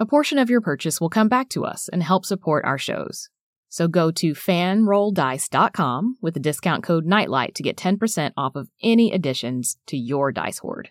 A portion of your purchase will come back to us and help support our shows. So go to fanrolldice.com with the discount code NIGHTLIGHT to get 10% off of any additions to your dice hoard.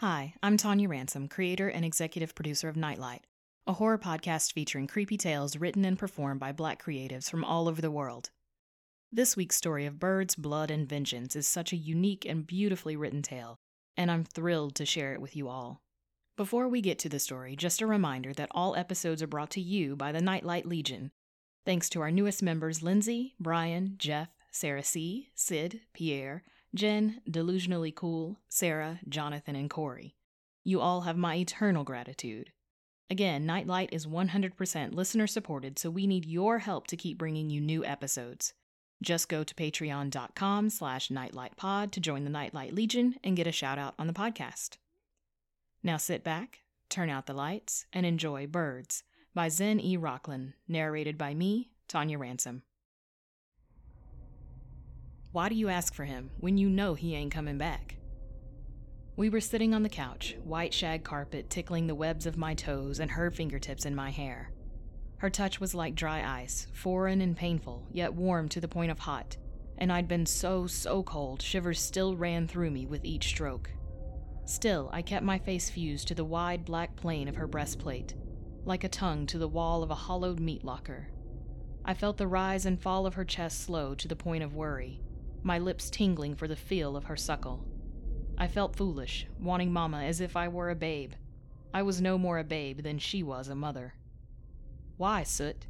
Hi, I'm Tonia Ransom, creator and executive producer of Nightlight, a horror podcast featuring creepy tales written and performed by black creatives from all over the world. This week's story of birds, blood, and vengeance is such a unique and beautifully written tale, and I'm thrilled to share it with you all. Before we get to the story, just a reminder that all episodes are brought to you by the Nightlight Legion. Thanks to our newest members Lindsay, Brian, Jeff, Sarah C., Sid, Pierre, Jen, Delusionally Cool, Sarah, Jonathan, and Corey. You all have my eternal gratitude. Again, Nightlight is 100% listener supported, so we need your help to keep bringing you new episodes. Just go to patreon.com slash nightlightpod to join the Nightlight Legion and get a shout out on the podcast. Now sit back, turn out the lights, and enjoy Birds by Zen E. Rocklin, narrated by me, Tonia Ransom. Why do you ask for him when you know he ain't coming back? We were sitting on the couch, white shag carpet tickling the webs of my toes and her fingertips in my hair. Her touch was like dry ice, foreign and painful, yet warm to the point of hot, and I'd been so, so cold, shivers still ran through me with each stroke. Still, I kept my face fused to the wide black plane of her breastplate, like a tongue to the wall of a hollowed meat locker. I felt the rise and fall of her chest slow to the point of worry, my lips tingling for the feel of her suckle. I felt foolish, wanting Mama as if I were a babe. I was no more a babe than she was a mother. Why, Soot?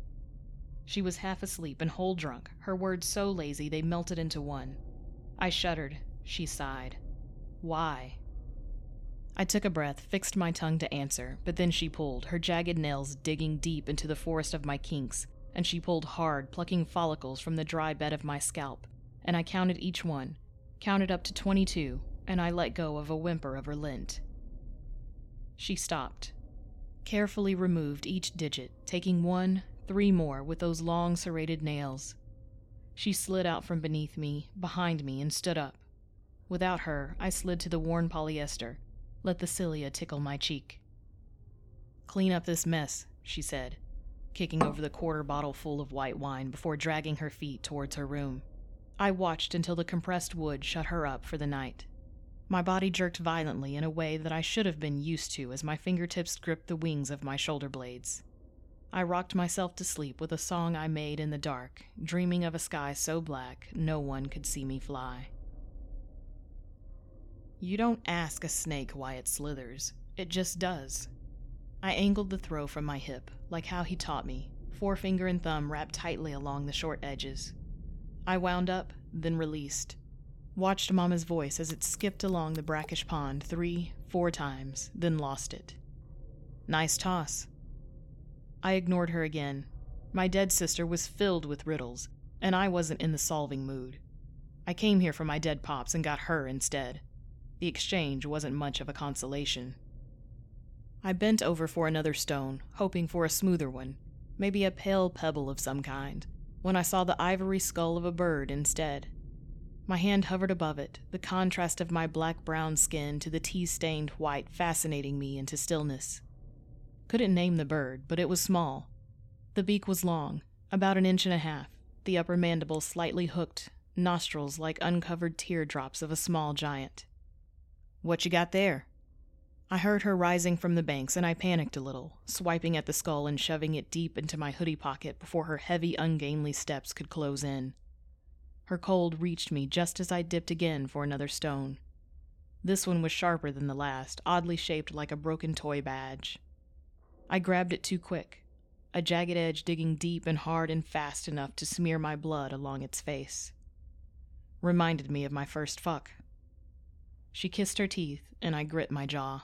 She was half asleep and whole drunk, her words so lazy they melted into one. I shuddered. She sighed. Why? I took a breath, fixed my tongue to answer, but then she pulled, her jagged nails digging deep into the forest of my kinks, and she pulled hard, plucking follicles from the dry bed of my scalp and I counted each one, counted up to 22, and I let go of a whimper of relent. She stopped, carefully removed each digit, taking one, three more with those long serrated nails. She slid out from beneath me, behind me, and stood up. Without her, I slid to the worn polyester, let the cilia tickle my cheek. Clean up this mess, she said, kicking over the quarter bottle full of white wine before dragging her feet towards her room. I watched until the compressed wood shut her up for the night. My body jerked violently in a way that I should have been used to as my fingertips gripped the wings of my shoulder blades. I rocked myself to sleep with a song I made in the dark, dreaming of a sky so black no one could see me fly. You don't ask a snake why it slithers, it just does. I angled the throw from my hip, like how he taught me, forefinger and thumb wrapped tightly along the short edges. I wound up, then released. Watched Mama's voice as it skipped along the brackish pond three, four times, then lost it. Nice toss. I ignored her again. My dead sister was filled with riddles, and I wasn't in the solving mood. I came here for my dead pops and got her instead. The exchange wasn't much of a consolation. I bent over for another stone, hoping for a smoother one, maybe a pale pebble of some kind when I saw the ivory skull of a bird instead. My hand hovered above it, the contrast of my black brown skin to the tea stained white fascinating me into stillness. Couldn't name the bird, but it was small. The beak was long, About an inch and a half, the upper mandible slightly hooked, nostrils like uncovered teardrops of a small giant. What you got there? I heard her rising from the banks, and I panicked a little, swiping at the skull and shoving it deep into my hoodie pocket before her heavy, ungainly steps could close in. Her cold reached me just as I dipped again for another stone. This one was sharper than the last, oddly shaped like a broken toy badge. I grabbed it too quick, a jagged edge digging deep and hard and fast enough to smear my blood along its face. Reminded me of my first fuck. She kissed her teeth, and I grit my jaw.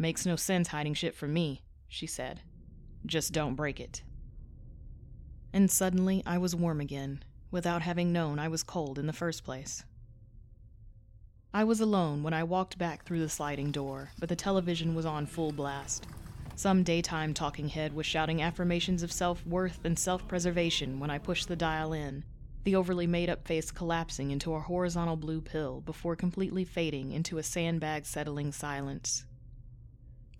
Makes no sense hiding shit from me, she said. Just don't break it. And suddenly I was warm again, without having known I was cold in the first place. I was alone when I walked back through the sliding door, but the television was on full blast. Some daytime talking head was shouting affirmations of self worth and self preservation when I pushed the dial in, the overly made up face collapsing into a horizontal blue pill before completely fading into a sandbag settling silence.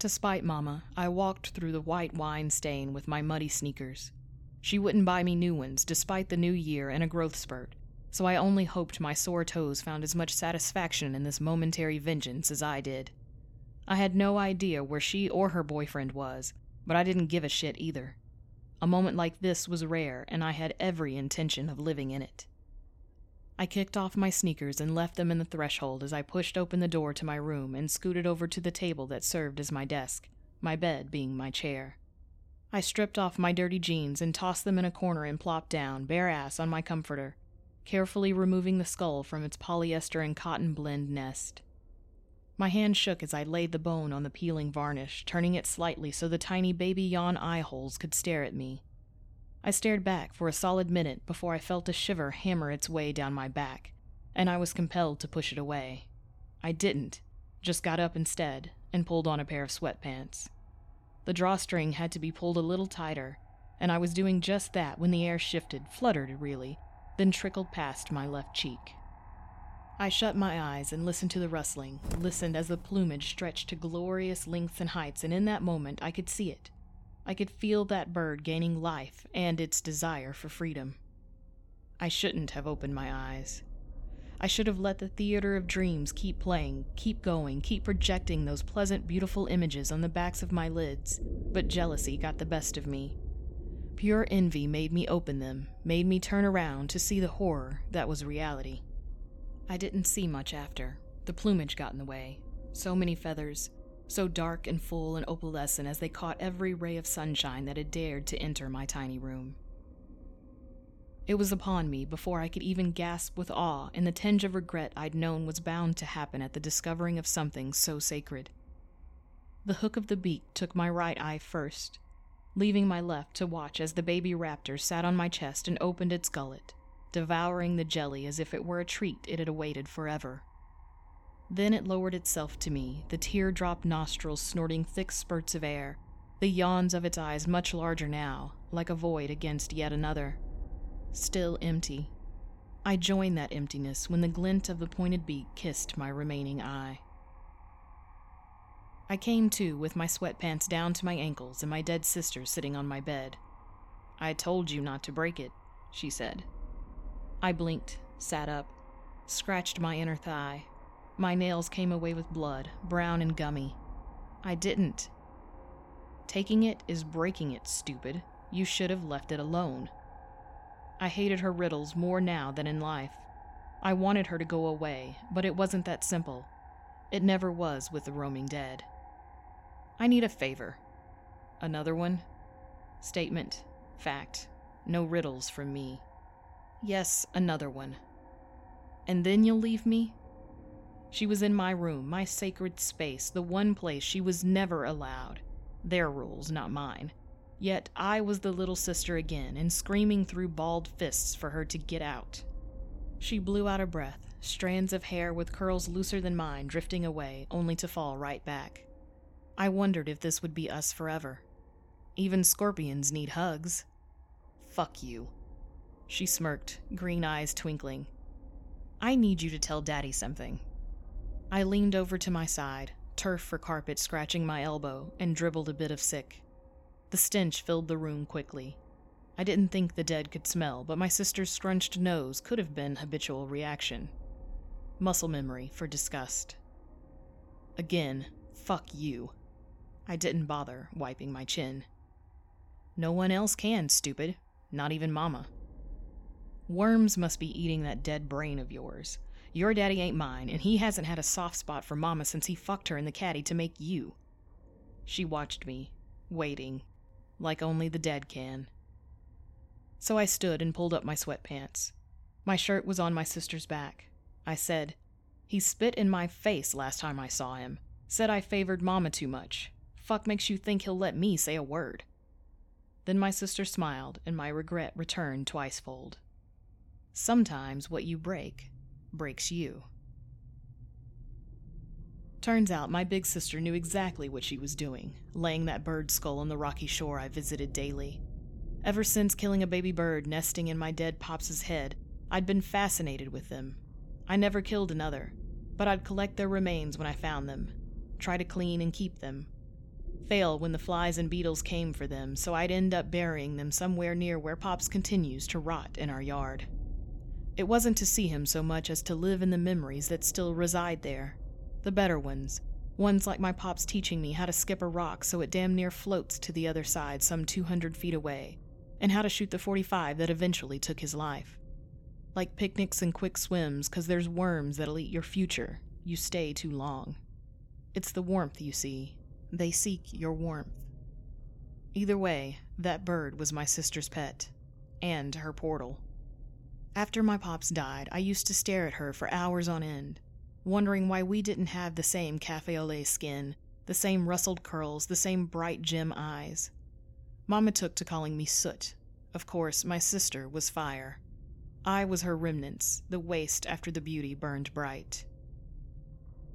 To spite Mama, I walked through the white wine stain with my muddy sneakers. She wouldn't buy me new ones, despite the new year and a growth spurt, so I only hoped my sore toes found as much satisfaction in this momentary vengeance as I did. I had no idea where she or her boyfriend was, but I didn't give a shit either. A moment like this was rare, and I had every intention of living in it. I kicked off my sneakers and left them in the threshold as I pushed open the door to my room and scooted over to the table that served as my desk, my bed being my chair. I stripped off my dirty jeans and tossed them in a corner and plopped down, bare ass, on my comforter, carefully removing the skull from its polyester and cotton blend nest. My hand shook as I laid the bone on the peeling varnish, turning it slightly so the tiny baby yawn eye holes could stare at me. I stared back for a solid minute before I felt a shiver hammer its way down my back, and I was compelled to push it away. I didn't, just got up instead and pulled on a pair of sweatpants. The drawstring had to be pulled a little tighter, and I was doing just that when the air shifted, fluttered really, then trickled past my left cheek. I shut my eyes and listened to the rustling, listened as the plumage stretched to glorious lengths and heights, and in that moment I could see it. I could feel that bird gaining life and its desire for freedom. I shouldn't have opened my eyes. I should have let the theater of dreams keep playing, keep going, keep projecting those pleasant, beautiful images on the backs of my lids, but jealousy got the best of me. Pure envy made me open them, made me turn around to see the horror that was reality. I didn't see much after. The plumage got in the way. So many feathers, so dark and full and opalescent as they caught every ray of sunshine that had dared to enter my tiny room. It was upon me before I could even gasp with awe and the tinge of regret I'd known was bound to happen at the discovering of something so sacred. The hook of the beak took my right eye first, leaving my left to watch as the baby raptor sat on my chest and opened its gullet, devouring the jelly as if it were a treat it had awaited forever. Then it lowered itself to me, the teardrop nostrils snorting thick spurts of air, the yawns of its eyes much larger now, like a void against yet another. Still empty. I joined that emptiness when the glint of the pointed beak kissed my remaining eye. I came to with my sweatpants down to my ankles and my dead sister sitting on my bed. I told you not to break it, she said. I blinked, sat up, scratched my inner thigh. My nails came away with blood, brown and gummy. I didn't. Taking it is breaking it, stupid. You should have left it alone. I hated her riddles more now than in life. I wanted her to go away, but it wasn't that simple. It never was with the roaming dead. I need a favor. Another one? Statement. Fact. No riddles from me. Yes, another one. And then you'll leave me? She was in my room, my sacred space, the one place she was never allowed. Their rules, not mine. Yet I was the little sister again, and screaming through balled fists for her to get out. She blew out a breath, strands of hair with curls looser than mine drifting away, only to fall right back. I wondered if this would be us forever. Even scorpions need hugs. Fuck you. She smirked, green eyes twinkling. I need you to tell Daddy something. I leaned over to my side, turf for carpet scratching my elbow, and dribbled a bit of sick. The stench filled the room quickly. I didn't think the dead could smell, but my sister's scrunched nose could have been habitual reaction. Muscle memory for disgust. Again, fuck you. I didn't bother wiping my chin. No one else can, stupid. Not even Mama. Worms must be eating that dead brain of yours. Your daddy ain't mine, and he hasn't had a soft spot for Mama since he fucked her in the caddy to make you. She watched me, waiting, like only the dead can. So I stood and pulled up my sweatpants. My shirt was on my sister's back. I said, He spit in my face last time I saw him. Said I favored Mama too much. Fuck makes you think he'll let me say a word? Then my sister smiled, and my regret returned twicefold. Sometimes what you break breaks you. Turns out my big sister knew exactly what she was doing, laying that bird skull on the rocky shore I visited daily. Ever since killing a baby bird nesting in my dead Pops's head, I'd been fascinated with them. I never killed another, but I'd collect their remains when I found them, try to clean and keep them. Fail when the flies and beetles came for them, so I'd end up burying them somewhere near where Pops continues to rot in our yard. It wasn't to see him so much as to live in the memories that still reside there. The better ones. Ones like my pops teaching me how to skip a rock so it damn near floats to the other side some 200 feet away, and how to shoot the 45 that eventually took his life. Like picnics and quick swims, because there's worms that'll eat your future. You stay too long. It's the warmth, you see. They seek your warmth. Either way, that bird was my sister's pet, and her portal. After my pops died, I used to stare at her for hours on end, wondering why we didn't have the same cafe au lait skin, the same rustled curls, the same bright gem eyes. Mama took to calling me soot. Of course, my sister was fire. I was her remnants, the waste after the beauty burned bright.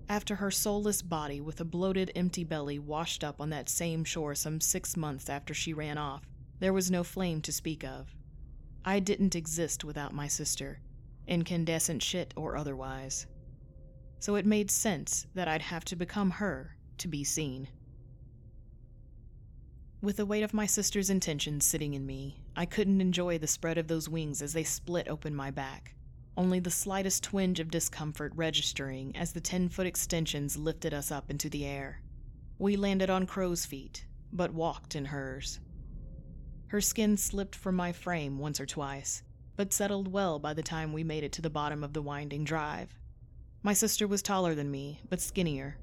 After her soulless body with a bloated, empty belly washed up on that same shore some six months after she ran off, there was no flame to speak of. I didn't exist without my sister, incandescent shit or otherwise. So it made sense that I'd have to become her to be seen. With the weight of my sister's intentions sitting in me, I couldn't enjoy the spread of those wings as they split open my back, only the slightest twinge of discomfort registering as the 10 foot extensions lifted us up into the air. We landed on crow's feet, but walked in hers. Her skin slipped from my frame once or twice, but settled well by the time we made it to the bottom of the winding drive. My sister was taller than me, but skinnier.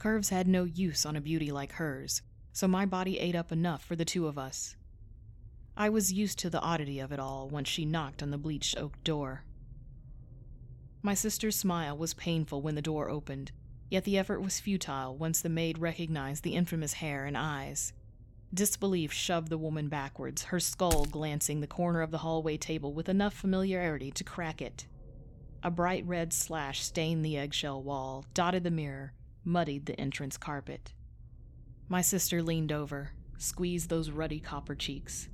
Curves had no use on a beauty like hers, so my body ate up enough for the two of us. I was used to the oddity of it all once she knocked on the bleached oak door. My sister's smile was painful when the door opened, yet the effort was futile once the maid recognized the infamous hair and eyes. Disbelief shoved the woman backwards, her skull glancing the corner of the hallway table with enough familiarity to crack it. A bright red slash stained the eggshell wall, dotted the mirror, muddied the entrance carpet. My sister leaned over, squeezed those ruddy copper cheeks.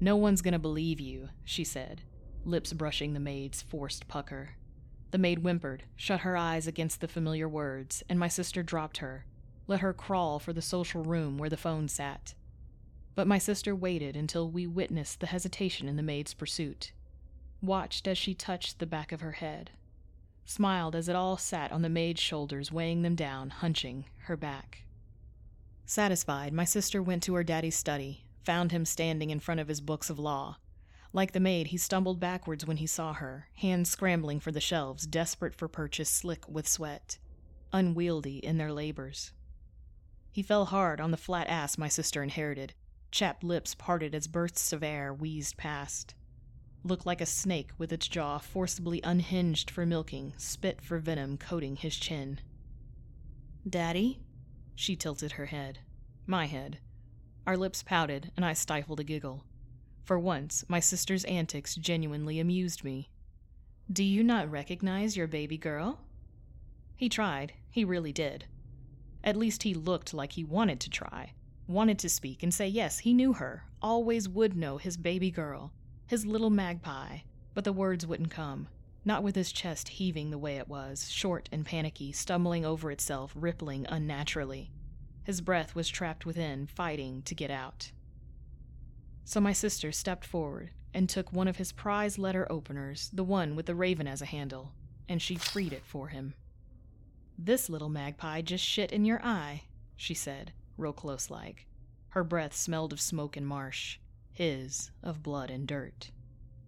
No one's gonna believe you, she said, lips brushing the maid's forced pucker. The maid whimpered, shut her eyes against the familiar words, and my sister dropped her, let her crawl for the social room where the phone sat but my sister waited until we witnessed the hesitation in the maid's pursuit, watched as she touched the back of her head, smiled as it all sat on the maid's shoulders, weighing them down, hunching her back. Satisfied, my sister went to her daddy's study, found him standing in front of his books of law. Like the maid, he stumbled backwards when he saw her, hands scrambling for the shelves, desperate for purchase, slick with sweat, unwieldy in their labors. He fell hard on the flat ass my sister inherited, chapped lips parted as bursts of air wheezed past. Looked like a snake with its jaw forcibly unhinged for milking, spit for venom coating his chin. Daddy? She tilted her head. My head. Our lips pouted, and I stifled a giggle. For once, my sister's antics genuinely amused me. Do you not recognize your baby girl? He tried. He really did. At least he looked like he wanted to try wanted to speak and say yes, he knew her, always would know his baby girl, his little magpie, but the words wouldn't come. Not with his chest heaving the way it was, short and panicky, stumbling over itself, rippling unnaturally. His breath was trapped within, fighting to get out. So my sister stepped forward and took one of his prize letter openers, the one with the raven as a handle, and she freed it for him. This little magpie just shit in your eye, she said, real close like. Her breath smelled of smoke and marsh, his of blood and dirt.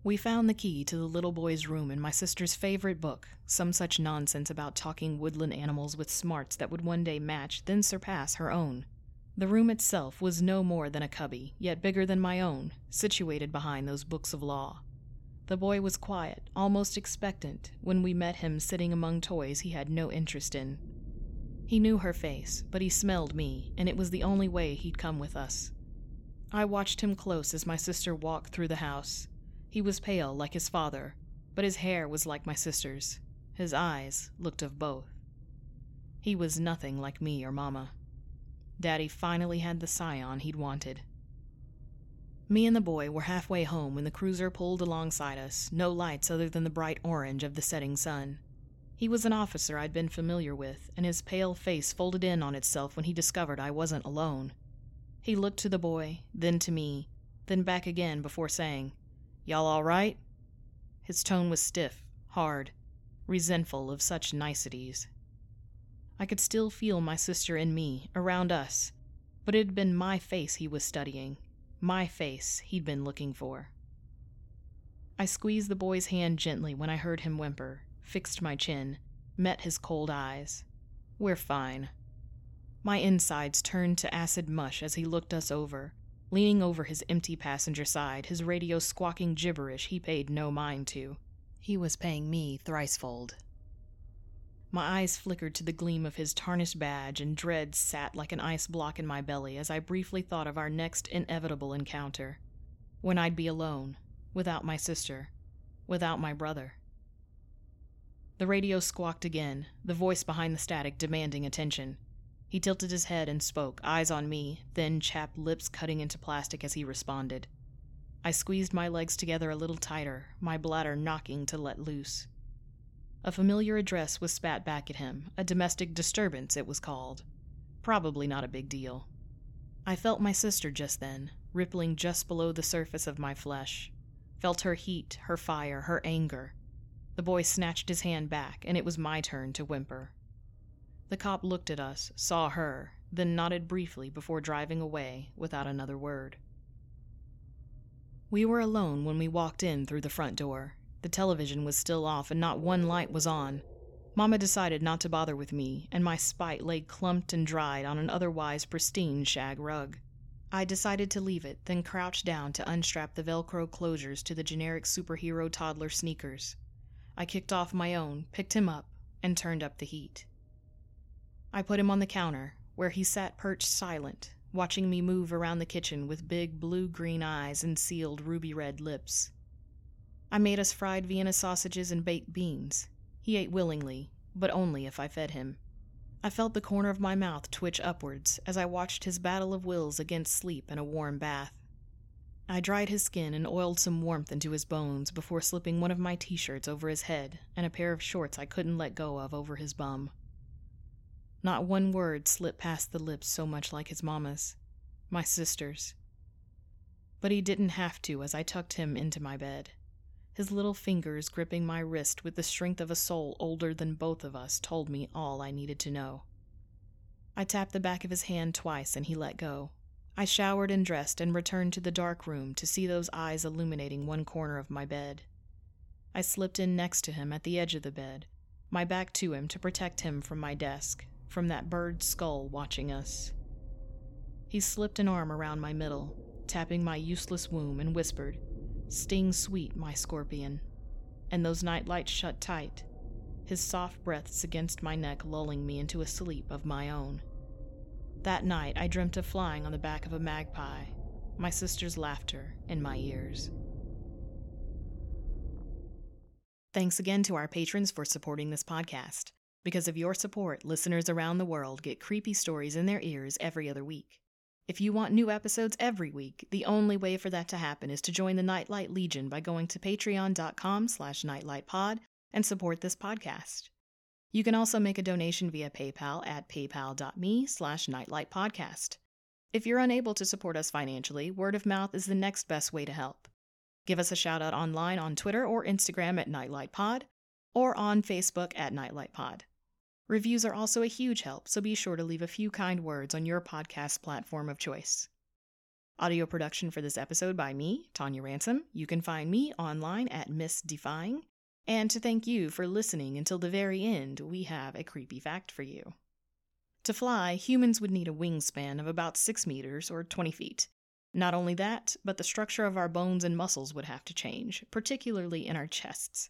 We found the key to the little boy's room in my sister's favorite book, some such nonsense about talking woodland animals with smarts that would one day match, then surpass her own. The room itself was no more than a cubby, yet bigger than my own, situated behind those books of law. The boy was quiet, almost expectant, when we met him sitting among toys he had no interest in. He knew her face, but he smelled me, and it was the only way he'd come with us. I watched him close as my sister walked through the house. He was pale, like his father, but his hair was like my sister's. His eyes looked of both. He was nothing like me or Mama. Daddy finally had the scion he'd wanted. Me and the boy were halfway home when the cruiser pulled alongside us, no lights other than the bright orange of the setting sun. He was an officer I'd been familiar with, and his pale face folded in on itself when he discovered I wasn't alone. He looked to the boy, then to me, then back again before saying, Y'all all right? His tone was stiff, hard, resentful of such niceties. I could still feel my sister and me around us, but it had been my face he was studying, my face he'd been looking for. I squeezed the boy's hand gently when I heard him whimper, fixed my chin, met his cold eyes. We're fine. My insides turned to acid mush as he looked us over, leaning over his empty passenger side, his radio squawking gibberish he paid no mind to. He was paying me thricefold. My eyes flickered to the gleam of his tarnished badge, and dread sat like an ice block in my belly as I briefly thought of our next inevitable encounter. When I'd be alone, without my sister, without my brother. The radio squawked again, the voice behind the static demanding attention. He tilted his head and spoke, eyes on me, thin, chapped lips cutting into plastic as he responded. I squeezed my legs together a little tighter, my bladder knocking to let loose. A familiar address was spat back at him, a domestic disturbance, it was called. Probably not a big deal. I felt my sister just then, rippling just below the surface of my flesh. Felt her heat, her fire, her anger. The boy snatched his hand back, and it was my turn to whimper. The cop looked at us, saw her, then nodded briefly before driving away without another word. We were alone when we walked in through the front door, the television was still off and not one light was on. Mama decided not to bother with me, and my spite lay clumped and dried on an otherwise pristine shag rug. I decided to leave it, then crouched down to unstrap the Velcro closures to the generic superhero toddler sneakers. I kicked off my own, picked him up, and turned up the heat. I put him on the counter, where he sat perched silent, watching me move around the kitchen with big blue green eyes and sealed ruby red lips. I made us fried Vienna sausages and baked beans. He ate willingly, but only if I fed him. I felt the corner of my mouth twitch upwards as I watched his battle of wills against sleep and a warm bath. I dried his skin and oiled some warmth into his bones before slipping one of my t shirts over his head and a pair of shorts I couldn't let go of over his bum. Not one word slipped past the lips so much like his mamma's, my sister's. But he didn't have to as I tucked him into my bed his little fingers gripping my wrist with the strength of a soul older than both of us told me all I needed to know. I tapped the back of his hand twice and he let go. I showered and dressed and returned to the dark room to see those eyes illuminating one corner of my bed. I slipped in next to him at the edge of the bed, my back to him to protect him from my desk, from that bird's skull watching us. He slipped an arm around my middle, tapping my useless womb, and whispered, Sting sweet, my scorpion. And those night lights shut tight, his soft breaths against my neck lulling me into a sleep of my own. That night I dreamt of flying on the back of a magpie, my sister's laughter in my ears. Thanks again to our patrons for supporting this podcast. Because of your support, listeners around the world get creepy stories in their ears every other week. If you want new episodes every week, the only way for that to happen is to join the Nightlight Legion by going to patreon.com slash nightlightpod and support this podcast. You can also make a donation via PayPal at paypal.me slash nightlightpodcast. If you're unable to support us financially, word of mouth is the next best way to help. Give us a shout out online on Twitter or Instagram at nightlightpod or on Facebook at nightlightpod. Reviews are also a huge help, so be sure to leave a few kind words on your podcast platform of choice. Audio production for this episode by me, Tonia Ransom. You can find me online at Miss Defying. And to thank you for listening until the very end, we have a creepy fact for you. To fly, humans would need a wingspan of about 6 meters or 20 feet. Not only that, but the structure of our bones and muscles would have to change, particularly in our chests.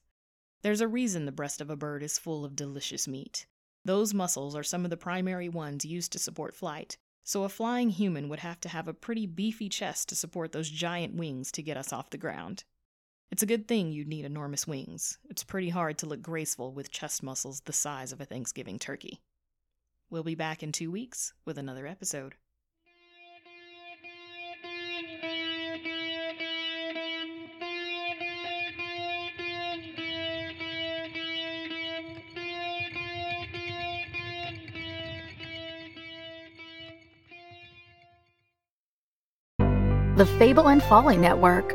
There's a reason the breast of a bird is full of delicious meat. Those muscles are some of the primary ones used to support flight, so a flying human would have to have a pretty beefy chest to support those giant wings to get us off the ground. It's a good thing you'd need enormous wings. It's pretty hard to look graceful with chest muscles the size of a Thanksgiving turkey. We'll be back in two weeks with another episode. The Fable and Folly Network,